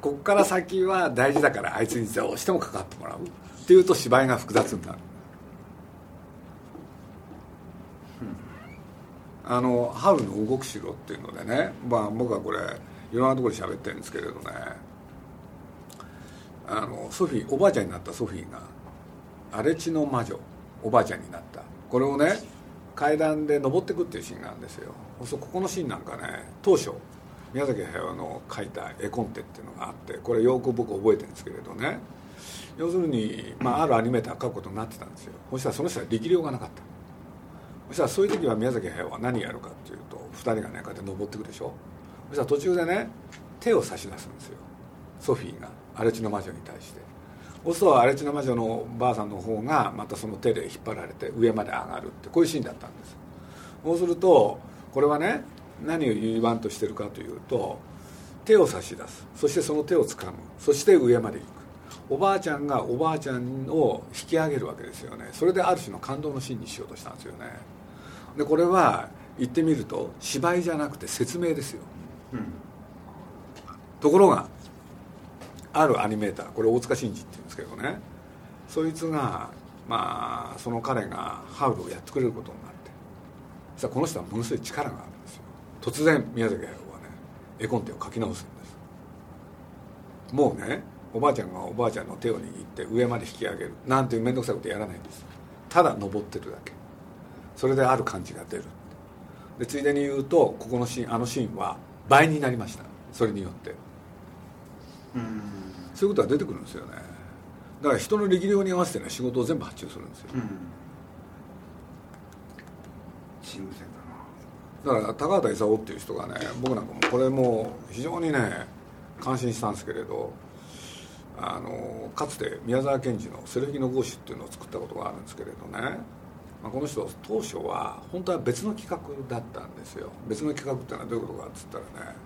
こっから先は大事だからあいつにどうしても関わってもらうっていうと芝居が複雑になるあの「春の動く城」っていうのでね、まあ、僕はこれいろんなところで喋ってるんですけれどね。あのソフィーおばあちゃんになったソフィーが荒地の魔女おばあちゃんになった。これをね階段で登ってくっていうシーンがあるんですよ。そうここのシーンなんかね当初宮崎駿の描いた絵コンテっていうのがあってこれよく僕覚えてるんですけれどね。要するに、まあ、あるアニメーターが描くことになってたんですよ。そしたらその人は力量がなかった。そしたらそういう時は宮崎駿は何やるかっていうと2人がねこうやって登ってくでしょ。そしたら途中でね手を差し出すんですよ。ソフィーが荒地の魔女に対して。そうすると荒地の魔女のばあさんの方がまたその手で引っ張られて上まで上がるってこういうシーンだったんです。そうするとこれはね何を言わんとしてるかというと手を差し出す。そしてその手をつかむ。そして上まで行く。おばあちゃんがおばあちゃんを引き上げるわけですよね。それである種の感動のシーンにしようとしたんですよね。でこれは言ってみると芝居じゃなくて説明ですよ、うん、ところがあるアニメーターこれ大塚真治って言うんですけどね。そいつがまあその彼がハウルをやってくれることになってさこの人はものすごい力があるんですよ。突然宮崎駿はね絵コンテを書き直すんです。もうねおばあちゃんがおばあちゃんの手を握って上まで引き上げるなんていう面倒くさいことやらないんです。ただ登ってるだけそれである感じが出る。でついでに言うとここのシーンあのシーンは倍になりました。それによって。うん。そういうことが出てくるんですよね。だから人の力量に合わせてね仕事を全部発注するんですよ、うん、チーム戦だな。だから高畑勲っていう人がね僕なんかもこれも非常にね感心したんですけれどあのかつて宮沢賢治の「セルフィの合詞」っていうのを作ったことがあるんですけれどね、まあ、この人当初は本当は別の企画だったんですよ。別の企画っていうのはどういうことかっつったらね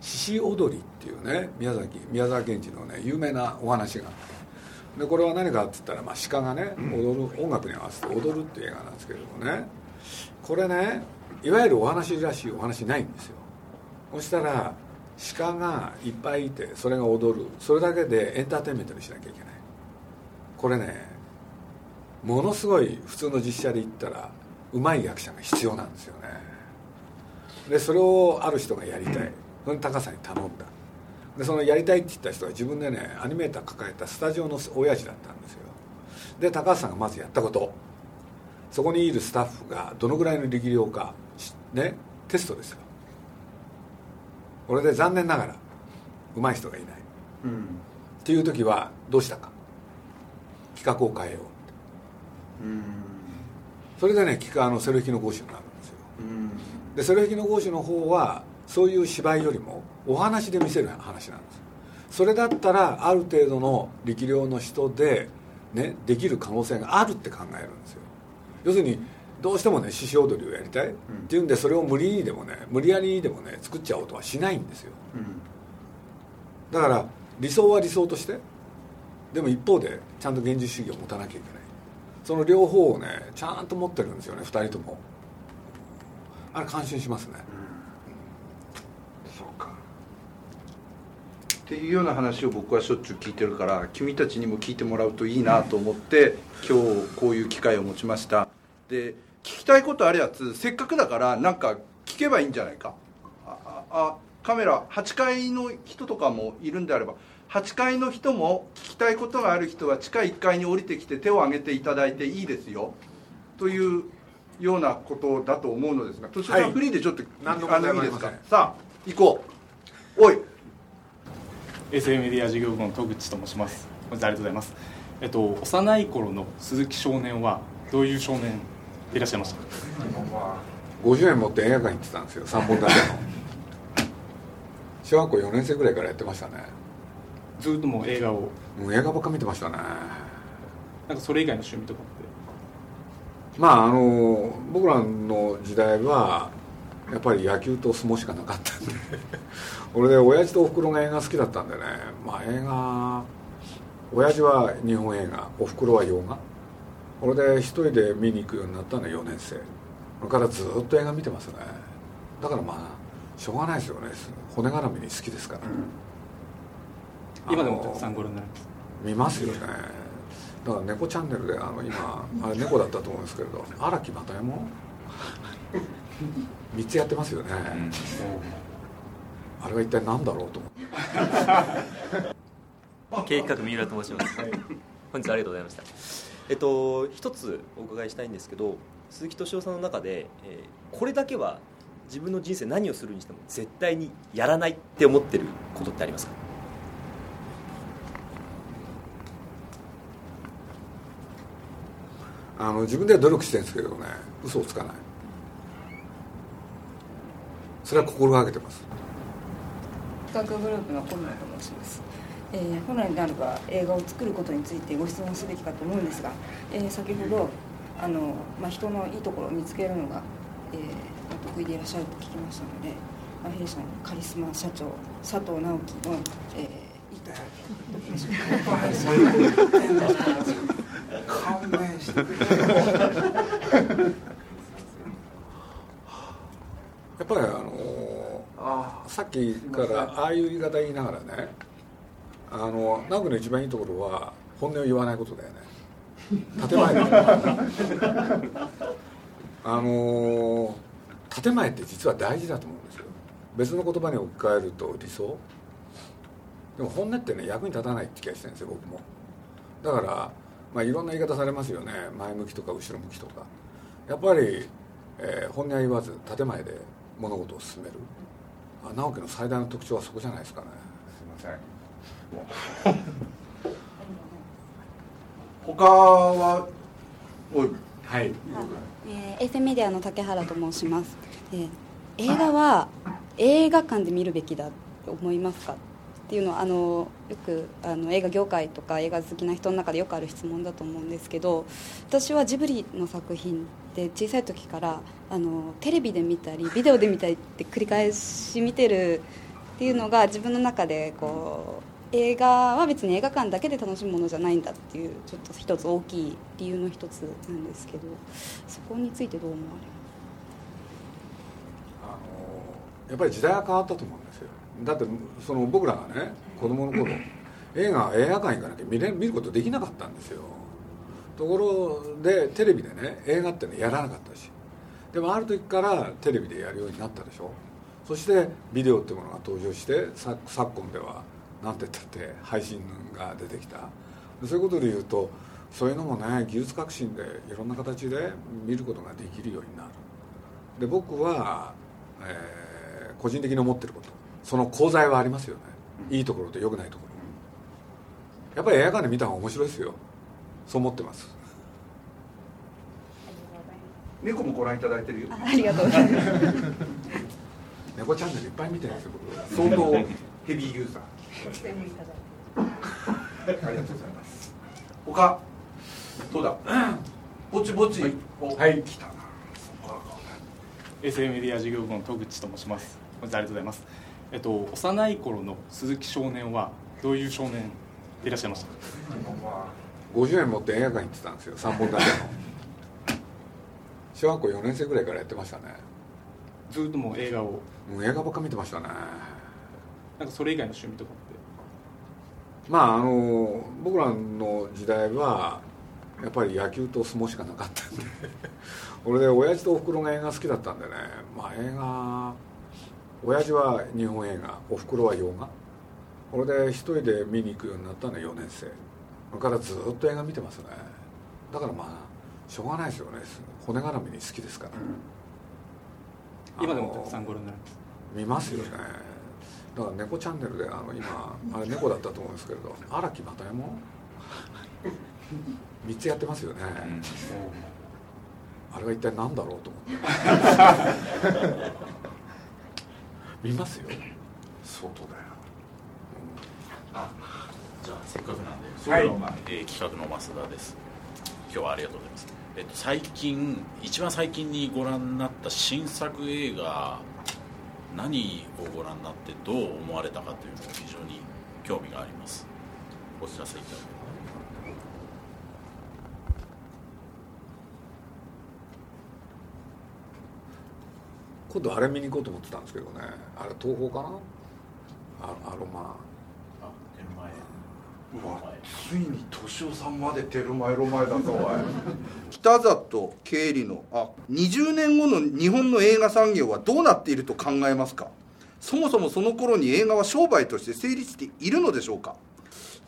獅子踊りっていうね宮崎宮沢賢治のね有名なお話があって。でこれは何かっつったら、まあ、鹿がね踊る音楽に合わせて踊るっていう映画なんですけれどもね。これねいわゆるお話らしいお話ないんですよ。そしたら鹿がいっぱいいてそれが踊る。それだけでエンターテインメントにしなきゃいけない。これねものすごい普通の実写で言ったらうまい役者が必要なんですよね。でそれをある人がやりたい。その高さに頼んだ。でそのやりたいって言った人は自分でねアニメーター抱えたスタジオの親父だったんですよ。で高橋さんがまずやったこと。そこにいるスタッフがどのぐらいの力量かねテストですよ。これで残念ながら上手い人がいない、うん、っていう時はどうしたか。企画を変えようそれでねあのセル引きの講師になるんですよ、うん、でセル引きの講師の方はそういう芝居よりもお話で見せる話なんです。それだったらある程度の力量の人で、ね、できる可能性があるって考えるんですよ。要するにどうしてもね獅子踊りをやりたい、っていうんでそれを無理にでもね無理やりにでもね作っちゃおうとはしないんですよ、だから理想は理想としてでも一方でちゃんと現実主義を持たなきゃいけないその両方をねちゃんと持ってるんですよね2人とも。あれ感心しますね、うん、そうか。っていうような話を僕はしょっちゅう聞いてるから君たちにも聞いてもらうといいなと思って今日こういう機会を持ちました。で聞きたいことあるやつせっかくだからなんか聞けばいいんじゃないか。ああカメラ8階の人とかもいるんであれば8階の人も聞きたいことがある人は地下1階に降りてきて手を挙げていただいていいですよ。というようなことだと思うのですが敏夫さん、フリーでちょっと何の問題もいいですか？さあ行こう。おい。SA メディア事業部の戸口と申します。本日ありがとうございます。えっと幼い頃の鈴木少年はどういう少年いらっしゃいました？50円持って映画館行ってたんですよ。3本立ての。小学校4年生ぐらいからやってましたねずっともう映画を。もう映画ばっか見てましたね。なんかそれ以外の趣味とかって？まああの僕らの時代はやっぱり野球と相撲しかなかったんで。*laughs* 俺で親父とおふくろが映画好きだったんでね。まあ映画親父は日本映画おふくろは洋画。これで一人で見に行くようになったのは4年生。それからずっと映画見てますね。だからまあしょうがないですよね。骨絡みに好きですから、うん、今でもたくさんご覧になります。見ますよね。だから猫チャンネルであの今 *laughs* あれ猫だったと思うんですけれど荒木又右衛門？*laughs* 3つやってますよね、うん、あれは一体何だろうと思って。経営企画三浦と申します、はい、本日はありがとうございました。えっと、一つお伺いしたいんですけど鈴木敏夫さんの中で、えー、これだけは自分の人生何をするにしても絶対にやらないって思ってることってありますか？あの自分では努力してるんですけどね。嘘をつかない。それは心がけてます。企画グループの小村と申します。えー、本来であれば映画を作ることについてご質問すべきかと思うんですが、えー、先ほどあの、まあ、人のいいところを見つけるのが、えー、得意でいらっしゃると聞きましたので、まあ、弊社のカリスマ社長佐藤直樹の、えー、いた勘弁してくれやっぱりあのー、さっきからああいう言い方言いながらねあの直樹の一番いいところは本音を言わないことだよね。建前 *laughs* あの建前って実は大事だと思うんですよ。別の言葉に置き換えると理想。でも本音ってね役に立たないって気がしてるんですよ僕も。だからまあいろんな言い方されますよね。前向きとか後ろ向きとか。やっぱり、えー、本音は言わず建前で物事を進める。直樹の最大の特徴はそこじゃないですかね。すいません。*laughs* 他はおい。はい。えー、エフェメディアの竹原と申します、えー、映画は映画館で見るべきだと思いますか？っていうのはあのよくあの映画業界とか映画好きな人の中でよくある質問だと思うんですけど私はジブリの作品って小さい時からあのテレビで見たりビデオで見たりって繰り返し見てるっていうのが自分の中でこう映画は別に映画館だけで楽しむものじゃないんだっていうちょっと一つ大きい理由の一つなんですけどそこについてどう思われます？やっぱり時代が変わったと思うんですよ。だってその僕らがね子供の頃映画映画館行かなきゃ見れ見ることできなかったんですよ。ところでテレビでね映画ってねやらなかったし。でもある時からテレビでやるようになったでしょ。そしてビデオってものが登場して昨今ではなんて言ったって配信が出てきた。そういうことで言うとそういうのもね技術革新でいろんな形で見ることができるようになる。で僕は、えー、個人的に思ってること。その功罪はありますよね。いいところと良くないところ。やっぱり映画館で見た方が面白いですよ。そう思ってます。猫もご覧いただいてるよ。ありがとうございます。猫チャンネルいっぱい見てるんですよ僕相当ヘビーユーザー。ありがとうございます。他どうだ？ぼちぼち。はい。来たな。衛星メディア事業部の戸口と申します。本日ありがとうございますえっと幼い頃の鈴木少年はどういう少年でいらっしゃいました？50円持って映画館行ってたんですよ3本立ての。小学校4年生ぐらいからやってましたね。ずっともう映画を。もう映画ばっか見てましたね。なんかそれ以外の趣味とかって？まああの僕らの時代はやっぱり野球と相撲しかなかったんで。俺で親父とおふくろが映画好きだったんでね。まあ映画親父は日本映画おふくろは洋画。これで一人で見に行くようになったのは4年生。それからずっと映画見てますね。だからまあしょうがないですよね。骨絡みに好きですから、うん、今でもたくさんご覧になります。見ますよね。だから猫チャンネルであの今あれ猫だったと思うんですけれど荒木又右衛門？3つやってますよね、あれは一体何だろうと思って *laughs* 見ますよ。相当だよ、うん、あじゃあせっかくなんでそは、まあえー、企画の増田です。今日はありがとうございます。えっと最近一番最近にご覧になった新作映画何をご覧になってどう思われたかというのが非常に興味があります。お知らせいただけ今度あれ見に行こうと思ってたんですけどね。あれ東宝かな？あアロマ。あ天前うわついに敏夫さんまでテルマエロマエだぞおい。*laughs* 北里経理のあ20年後の日本の映画産業はどうなっていると考えますか？そもそもその頃に映画は商売として成立しているのでしょうか？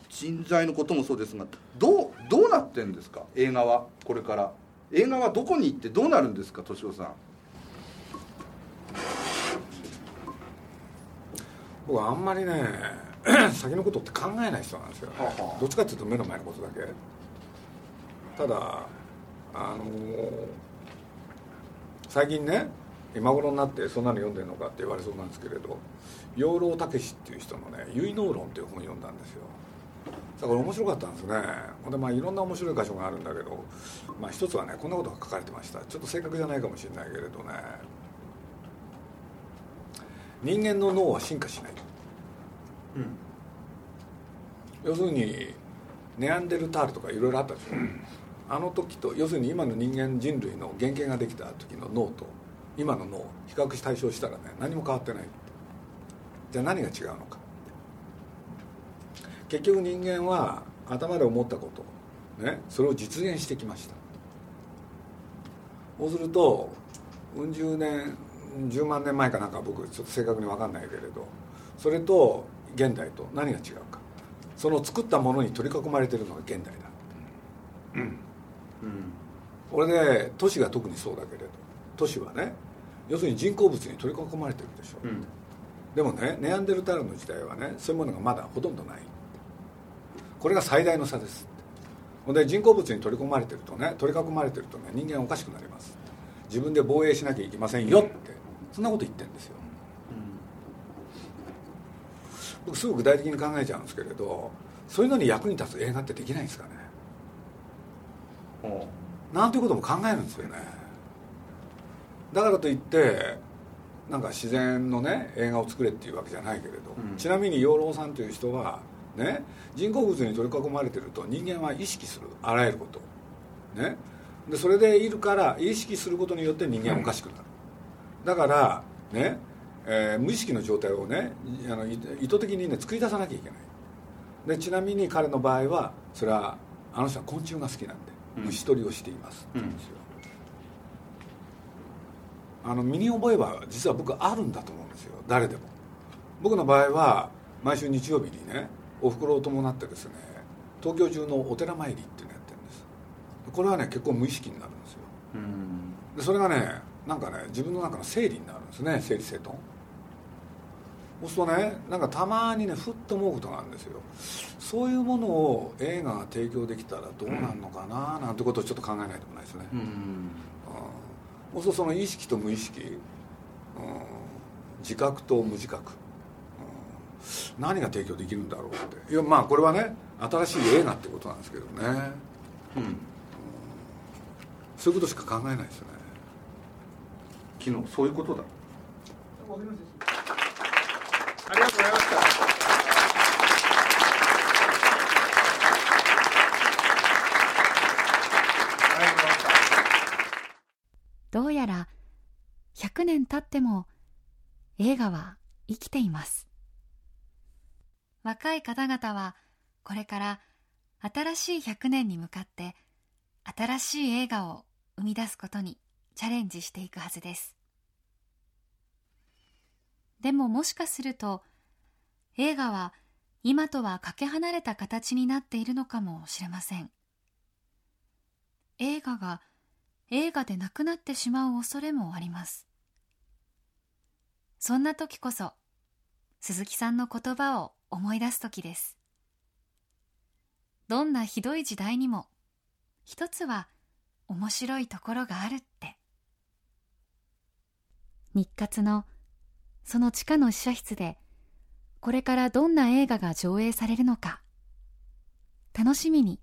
人材のこともそうですがどうどうなってんですか？映画はこれから。映画はどこに行ってどうなるんですか？敏夫さん僕はあんまりね *clears throat* 先のことって考えない人なんですよ、ね、どっちかっていうと目の前のことだけ。ただあのー、最近ね今頃になってそんなの読んでるのかって言われそうなんですけれど養老孟司っていう人のね「結納論」っていう本を読んだんですよ。だから面白かったんですね。ほんでまあいろんな面白い箇所があるんだけど、まあ、一つはねこんなことが書かれてました。ちょっと正確じゃないかもしれないけれどね人間の脳は進化しない、うん、要するにネアンデルタールとかいろいろあったでしょ、うん、あの時と要するに今の人間人類の原型ができた時の脳と今の脳比較し対象したらね何も変わってないじゃあ何が違うのか。結局人間は頭で思ったことねそれを実現してきました。そうするとうん十年10万年前かなんか僕ちょっと正確に分かんないけれどそれと現代と何が違うか。その作ったものに取り囲まれてるのが現代だ。うん、うん、これで都市が特にそうだけれど都市はね要するに人工物に取り囲まれてるでしょ、うん、でもねネアンデルタールの時代はねそういうものがまだほとんどない。これが最大の差です。で人工物に取り込まれてるとね取り囲まれてるとね人間おかしくなります。自分で防衛しなきゃいけませんよってそんなこと言ってるんですよ、うん、僕すぐ具体的に考えちゃうんですけれどそういうのに役に立つ映画ってできないんですかね。なんていうことも考えるんですよね。だからといってなんか自然のね映画を作れっていうわけじゃないけれど、うん、ちなみに養老さんという人はね人工物に取り囲まれてると人間は意識するあらゆること。ね。でそれでいるから意識することによって人間はおかしくなる、だからね、えー、無意識の状態をねあの意図的にね作り出さなきゃいけない。でちなみに彼の場合はそれはあの人は昆虫が好きなんで虫取りをしています。って言うんですよ、あの身に覚えは実は僕あるんだと思うんですよ。誰でも。僕の場合は毎週日曜日にねおふくろを伴ってですね東京中のお寺参りっていうのやってるんです。これはね結構無意識になるんですよ。でそれがねなんかね自分の中の整理になるんですね整理整頓。そうするとねなんかたまにねふっと思うことがあるんですよ。そういうものを映画が提供できたらどうなるのかななんてことをちょっと考えないともないですね。うんそうするとその意識と無意識、うん、自覚と無自覚。何が提供できるんだろうって。いやまあこれはね新しい映画ってことなんですけどね、うん、うん、そういうことしか考えないですよね昨日そういうことだ。ありがとうございました。どうやら100年経っても映画は生きています。若い方々はこれから新しい100年に向かって新しい映画を生み出すことにチャレンジしていくはずです。でももしかすると映画は今とはかけ離れた形になっているのかもしれません。映画が映画でなくなってしまう恐れもあります。そんな時こそ鈴木さんの言葉を思い出す時です。どんなひどい時代にも一つは面白いところがあるって。日活のその地下の試写室でこれからどんな映画が上映されるのか楽しみに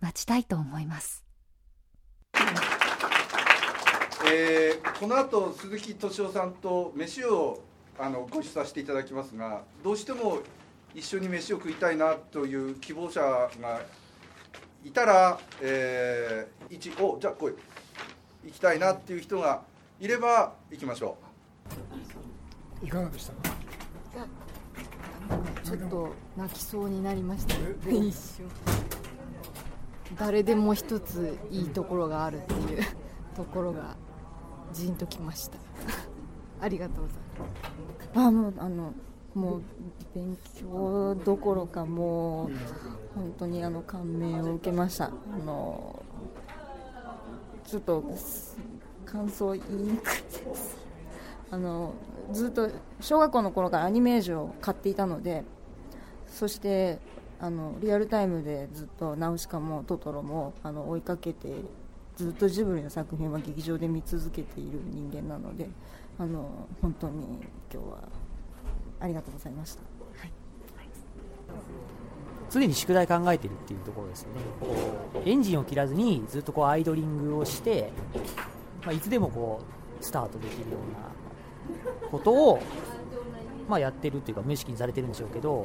待ちたいと思います、えー、この後鈴木敏夫さんと飯をあのご一緒させていただきますがどうしても一緒に飯を食いたいなという希望者がいたら、えー、一おじゃあ来い。行きたいなっていう人がいれば行きましょう。いかがでしたか？ちょっと泣きそうになりました。一瞬。誰でも一ついいところがあるっていう *laughs* ところがじんときました。*laughs* ありがとうございます。あもうあのもう勉強どころかもう本当にあの感銘を受けました。あのちょっと感想言いにくいです。あのずっと小学校の頃からアニメージュを買っていたのでそしてあのリアルタイムでずっとナウシカもトトロもあの追いかけてずっとジブリの作品は劇場で見続けている人間なのであの本当に今日はありがとうございました、はい、常に宿題考えてるっていうところですよね。エンジンを切らずにずっとこうアイドリングをして、まあ、いつでもこうスタートできるようなことをまあ、やってるっていうか無意識にされてるんでしょうけど、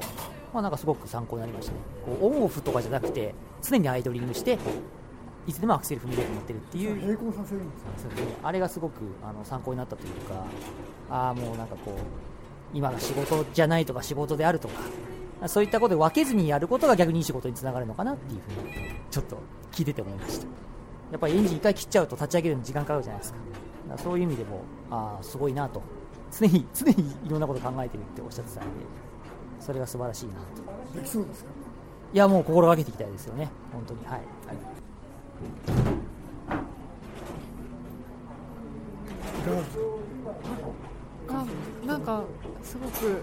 まあ、なんかすごく参考になりましたね。こうオンオフとかじゃなくて常にアイドリングしていつでもアクセル踏み入れて持ってるっていう。並行させるんですそうですね。あれがすごくあの参考になったというかああもうなんかこう今が仕事じゃないとか仕事であるとかそういったことで分けずにやることが逆にいい仕事につながるのかなっていうふうにちょっと聞いてて思いました。やっぱりエンジン1回切っちゃうと立ち上げるのに時間かかるじゃないですか。そういう意味でもああすごいなと。常に *laughs* 常にいろんなこと考えてるっておっしゃってたのでそれが素晴らしいなと。できそうですか？いやもう心がけていきたいですよね。本当に。はい、はい。あなんかすごく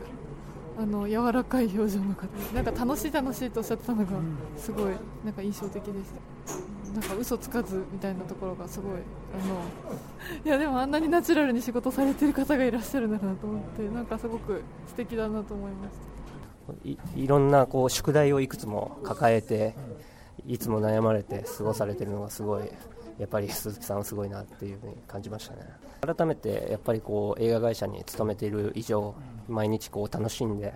あの柔らかい表情の方。なんか楽しい楽しいとおっしゃってたのがすごいなんか印象的でしたなんか嘘つかずみたいなところがすごいあの *laughs* いやでもあんなにナチュラルに仕事されてる方がいらっしゃるんだなと思ってなんかすごく素敵だなと思いましたいいろんなこう宿題をいくつも抱えていつも悩まれて過ごされてるのがすごいやっぱり鈴木さんはすごいなっていうふうに感じましたね。改めてやっぱりこう映画会社に勤めている以上毎日こう楽しんで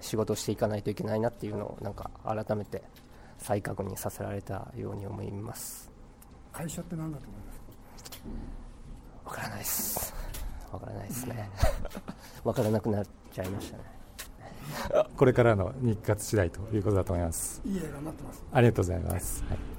仕事していかないといけないなっていうのをなんか改めて再確認させられたように思います。会社って何だと思います？わからないです。わからないですね。*laughs* わからなくなっちゃいましたね。*laughs* これからの日活次第ということだと思います。いい映画になってます。ありがとうございます、はい